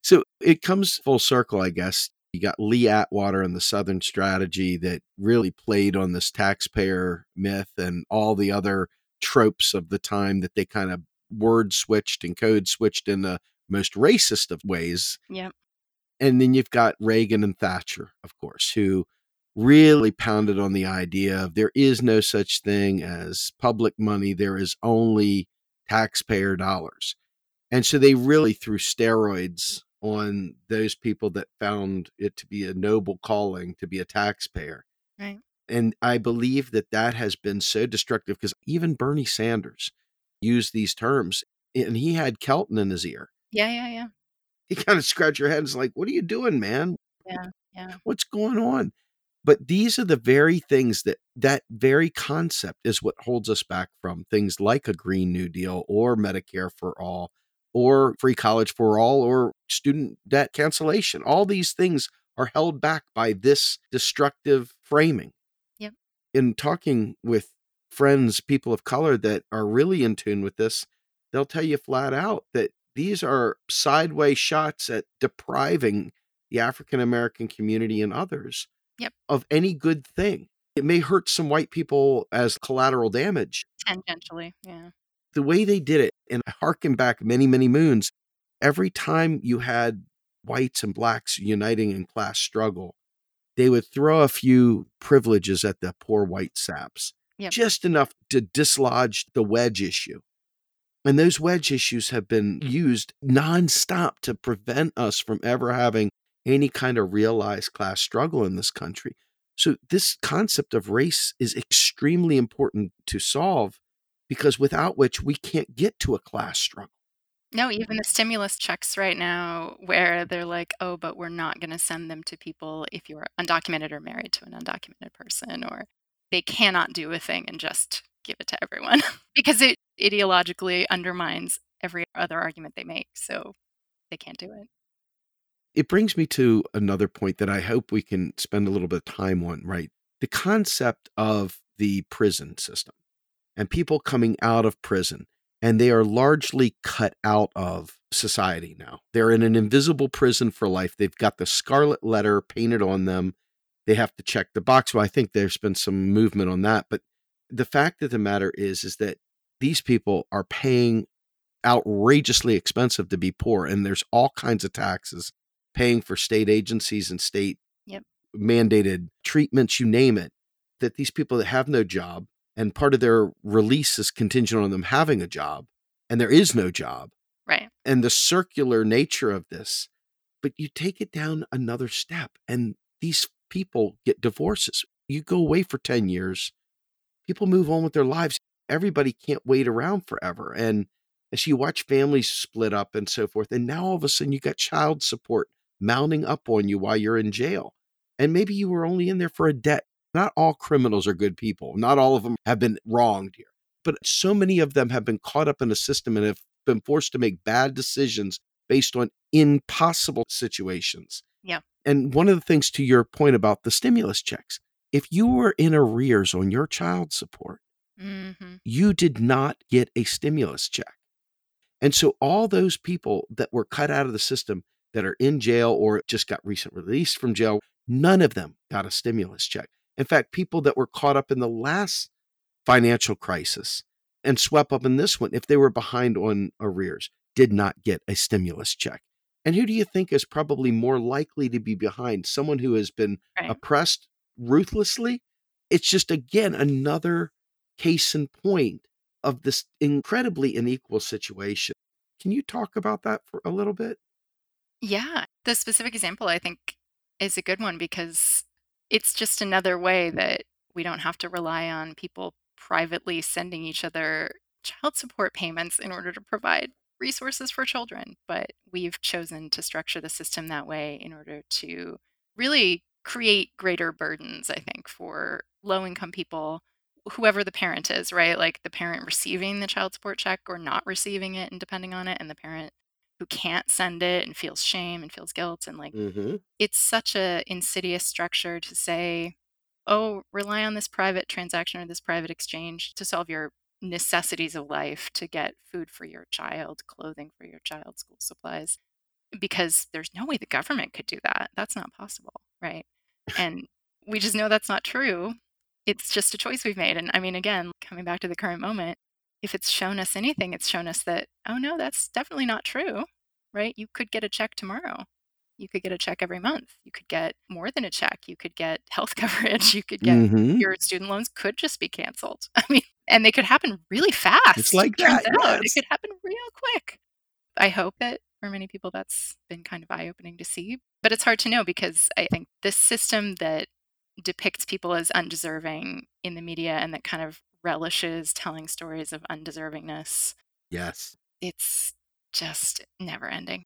So it comes full circle, I guess. You got Lee Atwater and the Southern Strategy that really played on this taxpayer myth and all the other tropes of the time that they kind of word switched and code switched in the most racist of ways. Yep. And then you've got Reagan and Thatcher, of course, who really pounded on the idea of there is no such thing as public money, there is only taxpayer dollars. And so they really threw steroids on those people that found it to be a noble calling to be a taxpayer. Right. And I believe that that has been so destructive because even Bernie Sanders used these terms and he had Kelton in his ear. Yeah, yeah, yeah. You kind of scratch your head and it's like, what are you doing, man? Yeah, yeah. What's going on? But these are the very things that that very concept is what holds us back from things like a Green New Deal or Medicare for all or free college for all or student debt cancellation. All these things are held back by this destructive framing. Yep. In talking with friends, people of color that are really in tune with this, they'll tell you flat out that these are sideways shots at depriving the African American community and others yep. of any good thing. It may hurt some white people as collateral damage. Tangentially, yeah. The way they did it, and I harken back many, many moons, every time you had whites and blacks uniting in class struggle, they would throw a few privileges at the poor white saps, yep. just enough to dislodge the wedge issue. And those wedge issues have been mm. used nonstop to prevent us from ever having any kind of realized class struggle in this country. So, this concept of race is extremely important to solve because without which we can't get to a class struggle. No, even the stimulus checks right now, where they're like, oh, but we're not going to send them to people if you're undocumented or married to an undocumented person, or they cannot do a thing and just give it to everyone <laughs> because it ideologically undermines every other argument they make. So they can't do it. It brings me to another point that I hope we can spend a little bit of time on, right? The concept of the prison system and people coming out of prison and they are largely cut out of society now. They're in an invisible prison for life. They've got the scarlet letter painted on them. They have to check the box. Well, I think there's been some movement on that, but The fact of the matter is, is that these people are paying outrageously expensive to be poor, and there's all kinds of taxes paying for state agencies and state Yep. mandated treatments, you name it. That these people that have no job and part of their release is contingent on them having a job, and there is no job, Right. and the circular nature of this. But you take it down another step, and these people get divorces. You go away for 10 years, people move on with their lives. Everybody can't wait around forever. And as you watch families split up and so forth, and now all of a sudden you got child support mounting up on you while you're in jail. And maybe you were only in there for a debt. Not all criminals are good people. Not all of them have been wronged here. But so many of them have been caught up in a system and have been forced to make bad decisions based on impossible situations. Yeah. And one of the things to your point about the stimulus checks, if you were in arrears on your child support, Mm-hmm. you did not get a stimulus check. And so all those people that were cut out of the system that are in jail or just got recent released from jail, none of them got a stimulus check. In fact, people that were caught up in the last financial crisis and swept up in this one, if they were behind on arrears, did not get a stimulus check. And who do you think is probably more likely to be behind? Someone who has been Right. oppressed ruthlessly? It's just, again, another case in point of this incredibly unequal situation. Can you talk about that for a little bit? Yeah. The specific example I think is a good one because it's just another way that we don't have to rely on people privately sending each other child support payments in order to provide resources for children. But we've chosen to structure the system that way in order to really create greater burdens, I think, for low income people, whoever the parent is, right? Like the parent receiving the child support check or not receiving it and depending on it, and the parent who can't send it and feels shame and feels guilt and like Mm-hmm. it's such a insidious structure to say oh rely on this private transaction or this private exchange to solve your necessities of life to get food for your child clothing for your child school supplies because there's no way the government could do that that's not possible right and we just know that's not true it's just a choice we've made and i mean again coming back to the current moment if it's shown us anything it's shown us that oh no that's definitely not true right you could get a check tomorrow you could get a check every month. You could get more than a check. You could get <laughs> health coverage. You could get Mhm. your student loans could just be canceled. <laughs> I mean, and they could happen really fast. It's like that, out. It could happen real quick. I hope that for many people that's been kind of eye opening to see. But it's hard to know because I think this system that depicts people as undeserving in the media and that kind of relishes telling stories of undeservingness, Yes. it's just never ending.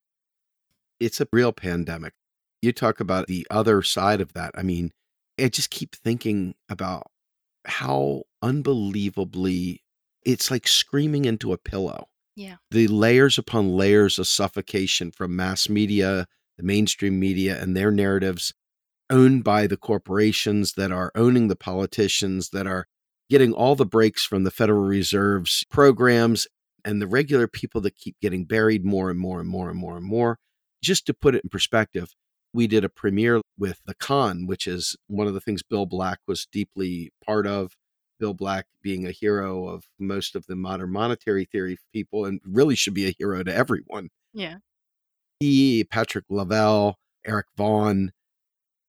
It's a real pandemic. You talk about the other side of that. I mean, I just keep thinking about how unbelievably it's like screaming into a pillow. Yeah. the layers upon layers of suffocation from mass media, the mainstream media, and their narratives owned by the corporations that are owning the politicians, that are getting all the breaks from the Federal Reserve's programs, and the regular people that keep getting buried more and more and more and more and more. Just to put it in perspective, we did a premiere with The Con, which is one of the things Bill Black was deeply part of. Bill Black being a hero of most of the modern monetary theory people and really should be a hero to everyone. Yeah. He, Patrick Lavelle, Eric Vaughn,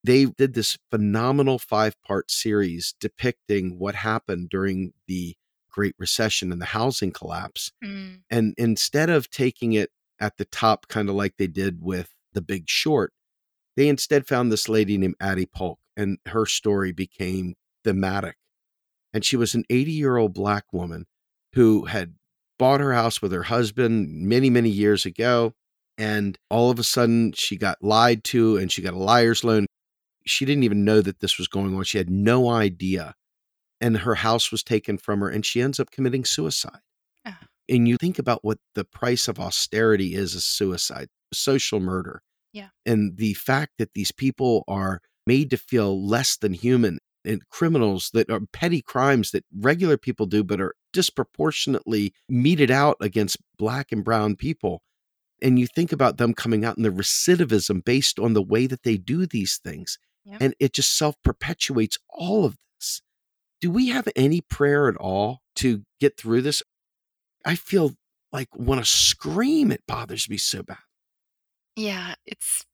they did this phenomenal five part series depicting what happened during the Great Recession and the housing collapse. Mm. And instead of taking it at the top, kind of like they did with The Big Short, they instead found this lady named Addie Polk, and her story became thematic. And she was an 80 year old black woman who had bought her house with her husband many, many years ago. And all of a sudden, she got lied to and she got a liar's loan. She didn't even know that this was going on. She had no idea. And her house was taken from her, and she ends up committing suicide. Ah. And you think about what the price of austerity is a suicide, social murder. Yeah. And the fact that these people are made to feel less than human and criminals that are petty crimes that regular people do, but are disproportionately meted out against black and brown people. And you think about them coming out and the recidivism based on the way that they do these things. Yep. And it just self perpetuates all of this. do we have any prayer at all to get through this? I feel like want to scream. It bothers me so bad. Yeah, it's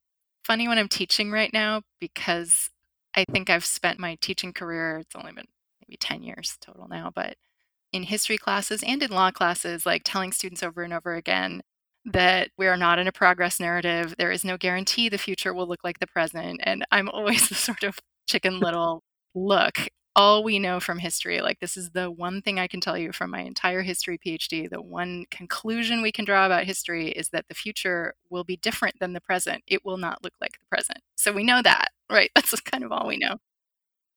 funny when I'm teaching right now because I think I've spent my teaching career, it's only been maybe 10 years total now, but in history classes and in law classes, like telling students over and over again that we are not in a progress narrative. There is no guarantee the future will look like the present. And I'm always <laughs> the sort of chicken little look. All we know from history, like this is the one thing I can tell you from my entire history PhD, the one conclusion we can draw about history is that the future will be different than the present. It will not look like the present. So we know that, right? <laughs> That's kind of all we know.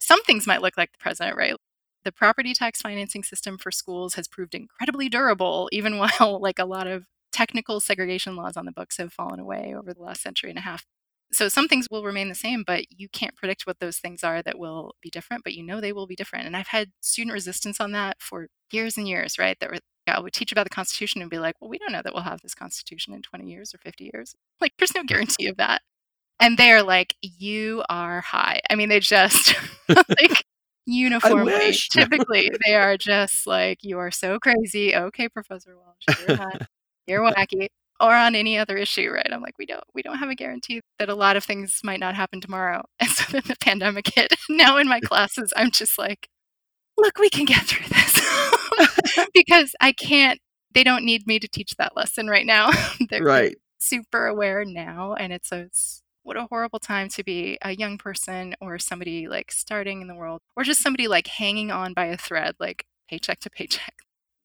Some things might look like the present, right? The property tax financing system for schools has proved incredibly durable, even <laughs> while like a lot of technical segregation laws on the books have fallen away over the last century and a half. So some things will remain the same, but you can't predict what those things are that will be different, but you know they will be different. And I've had student resistance on that for years and years, right? That were, I would teach about the Constitution and be like, well, we don't know that we'll have this Constitution in 20 years or 50 years. Like, there's no guarantee of that. And they're like, you are high. I mean, they just <laughs> like <laughs> uniformly, typically, they are just like, you are so crazy. Okay, Professor Walsh, you're wacky or on any other issue right? I'm like we don't we don't have a guarantee that a lot of things might not happen tomorrow. <laughs> And so then the pandemic hit. <laughs> Now in my classes i'm just like look we can get through this. <laughs> Because i can't they don't need me to teach that lesson right now. They're right. super aware now and it's a it's, what a horrible time to be a young person or somebody like starting in the world or just somebody like hanging on by a thread like paycheck to paycheck.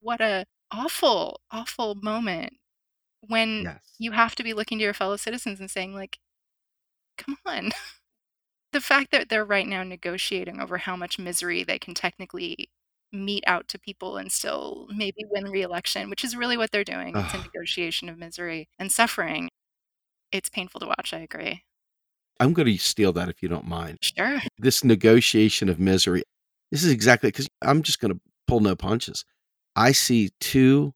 What a awful, awful moment when Yes. you have to be looking to your fellow citizens and saying, like, come on. <laughs> the fact that they're right now negotiating over how much misery they can technically mete out to people and still maybe win re-election, which is really what they're doing. It's a negotiation of misery and suffering. It's painful to watch, I agree. I'm going to steal that if you don't mind. Sure. This negotiation of misery. This is exactly because I'm just going to pull no punches. I see two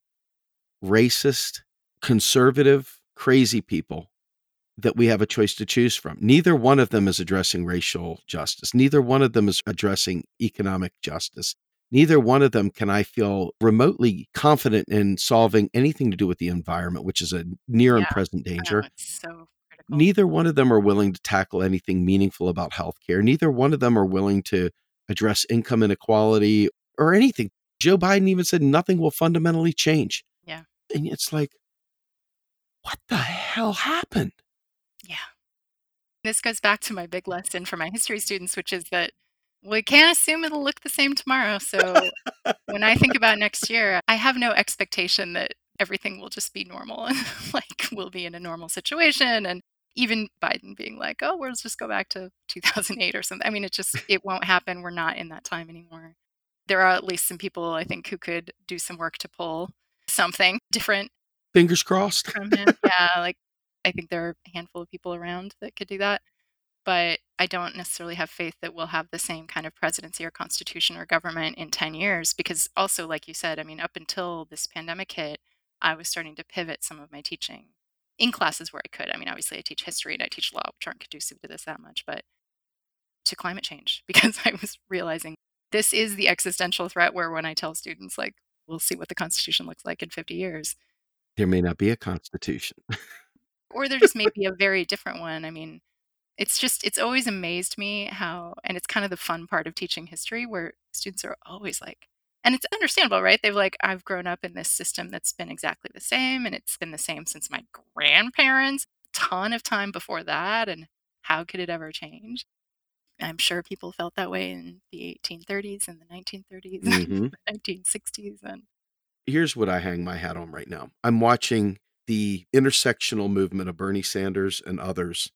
racist, conservative, crazy people that we have a choice to choose from. Neither one of them is addressing racial justice. Neither one of them is addressing economic justice. Neither one of them can I feel remotely confident in solving anything to do with the environment, which is a near and Yeah, present I know, danger. it's so critical. Neither one of them are willing to tackle anything meaningful about healthcare. Neither one of them are willing to address income inequality or anything. Joe Biden even said nothing will fundamentally change. Yeah. And it's like, what the hell happened? Yeah. This goes back to my big lesson for my history students, which is that we can't assume it'll look the same tomorrow. So when I think about next year, I have no expectation that everything will just be normal and <laughs> like we'll be in a normal situation. And even Biden being like, oh, we'll just go back to 2008 or something. I mean, it just, it won't happen. We're not in that time anymore. There are at least some people I think who could do some work to pull something <laughs> different Fingers crossed. <laughs> yeah, like I think there are a handful of people around that could do that. But I don't necessarily have faith that we'll have the same kind of presidency or constitution or government in 10 years. Because also, like you said, I mean, up until this pandemic hit, I was starting to pivot some of my teaching in classes where I could. I mean, obviously, I teach history and I teach law, which aren't conducive to this that much, but to climate change <laughs> because I was realizing this is the existential threat where when I tell students, like, we'll see what the Constitution looks like in 50 years, There may not be a constitution. or there <laughs> just may be a very different one. I mean, it's just it's always amazed me how and it's kind of the fun part of teaching history where students are always like and it's understandable, right? They've like I've grown up in this system that's been exactly the same and it's been the same since my grandparents, a ton of time before that and how could it ever change? I'm sure people felt that way in the 1830s and the 1930s and Mhm. the 1960s and Here's what I hang my hat on right now. I'm watching the intersectional movement of Bernie Sanders and others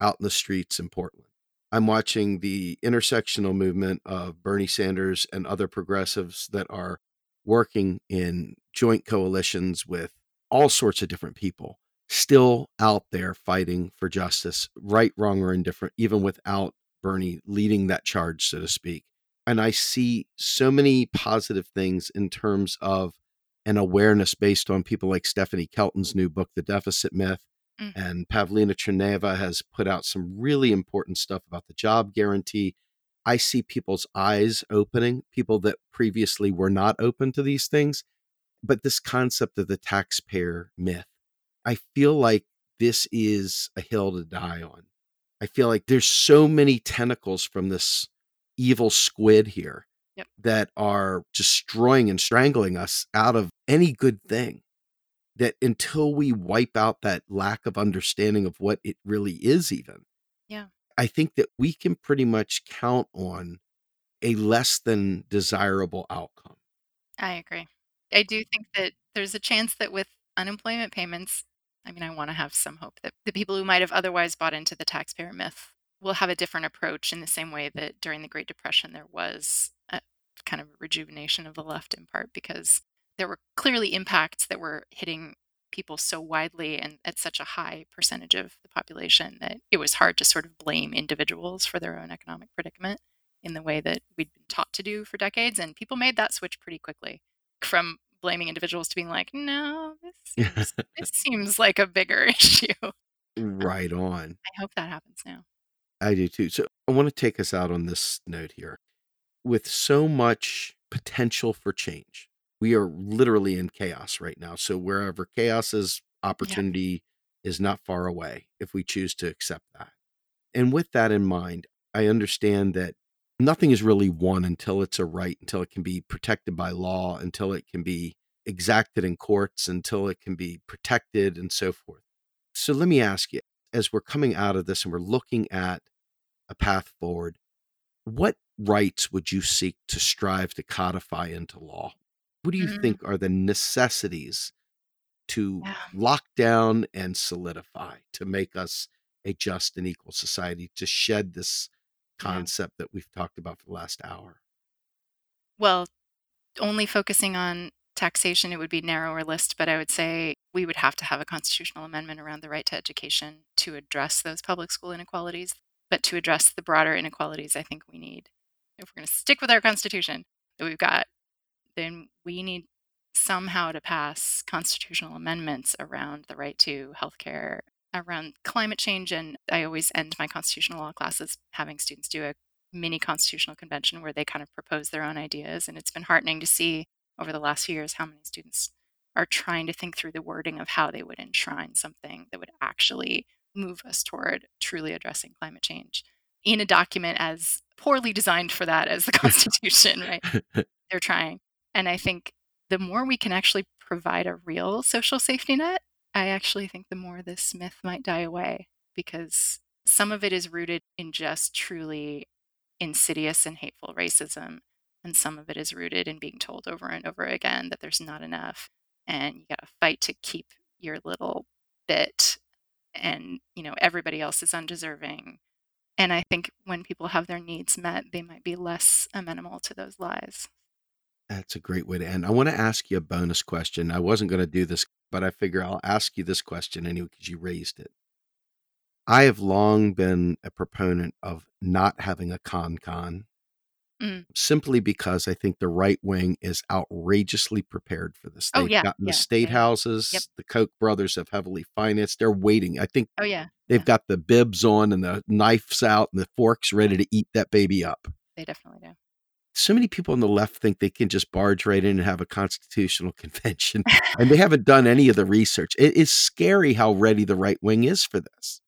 out in the streets in Portland. I'm watching the intersectional movement of Bernie Sanders and other progressives that are working in joint coalitions with all sorts of different people, still out there fighting for justice, right, wrong, or indifferent, even without Bernie leading that charge, so to speak. And I see so many positive things in terms of an awareness based on people like Stephanie Kelton's new book, The Deficit Myth. Mm. And Pavlina Tcherneva has put out some really important stuff about the job guarantee. I see people's eyes opening, people that previously were not open to these things. But this concept of the taxpayer myth, I feel like this is a hill to die on. I feel like there's so many tentacles from this evil squid here Yep. that are destroying and strangling us out of any good thing. That until we wipe out that lack of understanding of what it really is, even, Yeah. I think that we can pretty much count on a less than desirable outcome. I agree. I do think that there's a chance that with unemployment payments, I mean, I want to have some hope that the people who might have otherwise bought into the taxpayer myth will have a different approach in the same way that during the Great Depression there was a kind of rejuvenation of the left in part because there were clearly impacts that were hitting people so widely and at such a high percentage of the population that it was hard to sort of blame individuals for their own economic predicament in the way that we'd been taught to do for decades. And people made that switch pretty quickly from blaming individuals to being like, no, this <laughs> seems, this seems like a bigger <laughs> issue. right on. I hope that happens now. I do too. So I want to take us out on this note here. With so much potential for change, we are literally in chaos right now. So wherever chaos is, opportunity is not far away if we choose to accept that. And with that in mind, I understand that nothing is really won until it's a right, until it can be protected by law, until it can be exacted in courts, until it can be protected, and so forth. So let me ask you as we're coming out of this and we're looking at a path forward, what rights would you seek to strive to codify into law? What do you Mhm. think are the necessities to Yeah. lock down and solidify to make us a just and equal society, to shed this. Concept that we've talked about for the last hour? Well, only focusing on taxation, it would be narrower list, but I would say we would have to have a constitutional amendment around the right to education to address those public school inequalities. But to address the broader inequalities, I think we need, if we're going to stick with our constitution that we've got, then we need somehow to pass constitutional amendments around the right to healthcare, around climate change. And I always end my constitutional law classes having students do a mini constitutional convention where they kind of propose their own ideas. And it's been heartening to see over the last few years how many students are trying to think through the wording of how they would enshrine something that would actually move us toward truly addressing climate change in a document as poorly designed for that as the <laughs> <laughs> Constitution, right? They're trying. And I think the more we can actually provide a real social safety net, I actually think the more this myth might die away because some of it is rooted in just truly insidious and hateful racism. And some of it is rooted in being told over and over again that there's not enough and you got to fight to keep your little bit and you know everybody else is undeserving and i think when people have their needs met they might be less amenable to those lies That's a great way to end. I want to ask you a bonus question. I wasn't going to do this, but I figure I'll ask you this question anyway because you raised it. I have long been a proponent of not having a con con Mm. simply because I think the right wing is outrageously prepared for this. Oh, They've yeah, gotten the state yeah. houses, Yep. the Koch brothers have heavily financed. They're waiting. I think oh yeah they've yeah. got the bibs on and the knives out and the forks ready to eat that baby up. they definitely do so many people on the left think they can just barge right in and have a constitutional <laughs> convention <laughs> and they haven't done any of the research it is scary how ready the right wing is for this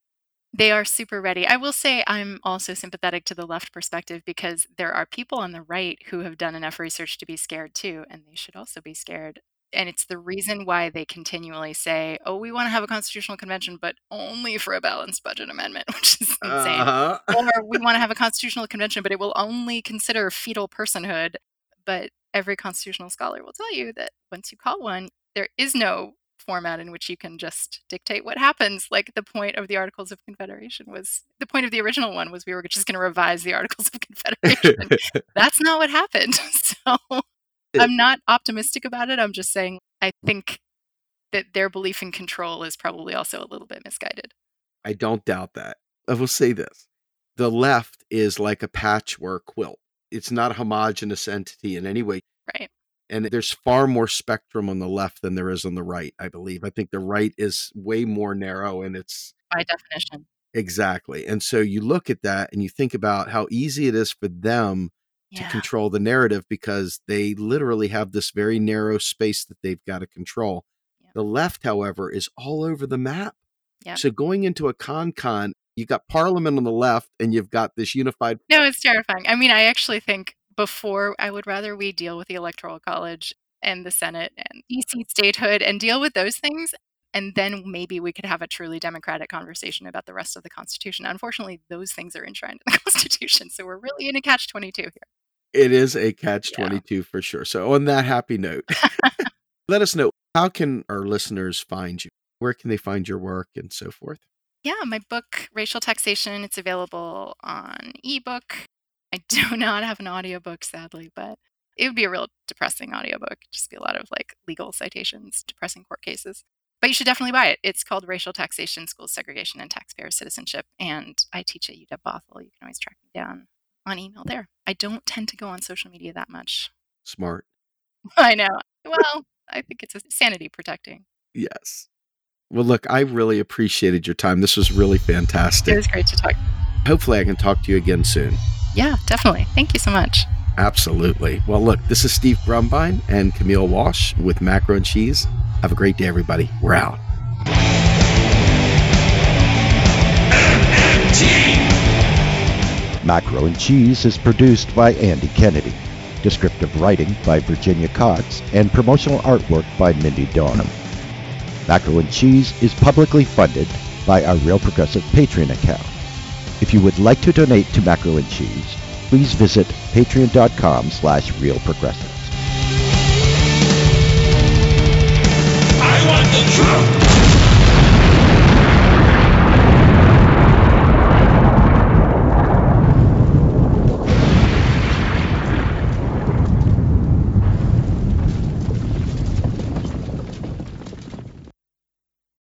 They are super ready. I will say I'm also sympathetic to the left perspective because there are people on the right who have done enough research to be scared too, and they should also be scared. And it's the reason why they continually say, oh, we want to have a constitutional convention, but only for a balanced budget amendment, <laughs> which is insane. uh-huh. or we want to have a constitutional convention, but it will only consider fetal personhood. But every constitutional scholar will tell you that once you call one, there is no format in which you can just dictate what happens. Like the point of the Articles of Confederation was the point of the original one was we were just going to revise the Articles of <laughs> Confederation. That's not what happened. <laughs> So I'm not optimistic about it. I'm just saying I think that their belief in control is probably also a little bit misguided. i don't doubt that i will say this the left is like a patchwork quilt it's not a homogenous entity in any way Right. and there's far more spectrum on the left than there is on the right i believe i think the right is way more narrow and it's By definition. Exactly. And so you look at that and you think about how easy it is for them to Yeah. control the narrative because they literally have this very narrow space that they've got to control. Yeah. The left, however, is all over the map. Yep. So going into a con con, you got Parliament on the left and you've got this unified. No, it's terrifying. I mean, I actually think before I would rather we deal with the Electoral College and the Senate and DC statehood and deal with those things. And then maybe we could have a truly democratic conversation about the rest of the Constitution. Unfortunately, those things are enshrined in the <laughs> Constitution. So we're really in a catch 22 here. It is a catch Yeah. 22 for sure. So on that happy note, <laughs> let us know how can our listeners find you? Where can they find your work and so forth? Yeah, my book, Racial Taxation, it's available on ebook. I <laughs> do not have an audiobook, sadly, but it would be a real depressing audiobook. Just be a lot of like legal citations, depressing court cases. But you should definitely buy it. It's called Racial Taxation, School Segregation, and Taxpayer Citizenship. And I teach at UW Bothell. You can always track me down on email there. I don't tend to go on social media that much. Smart. <laughs> I know. Well, I think it's a sanity protecting. Yes. Well, look, I really appreciated your time. This was really fantastic. It was great to talk. Hopefully, I can talk to you again soon. Yeah, definitely. Thank you so much. Absolutely. Well, look, this is Steve Grumbine and Camille Walsh with Macro and Cheese. Have a great day, everybody. We're out. Macro and Cheese is produced by Andy Kennedy. Descriptive writing by Virginia Cox and promotional artwork by Mindy Donham. Macro and Cheese is publicly funded by our Real Progressive Patreon account. If you would like to donate to Macro and Cheese, please visit patreon.com slash realprogressives. I want the truth.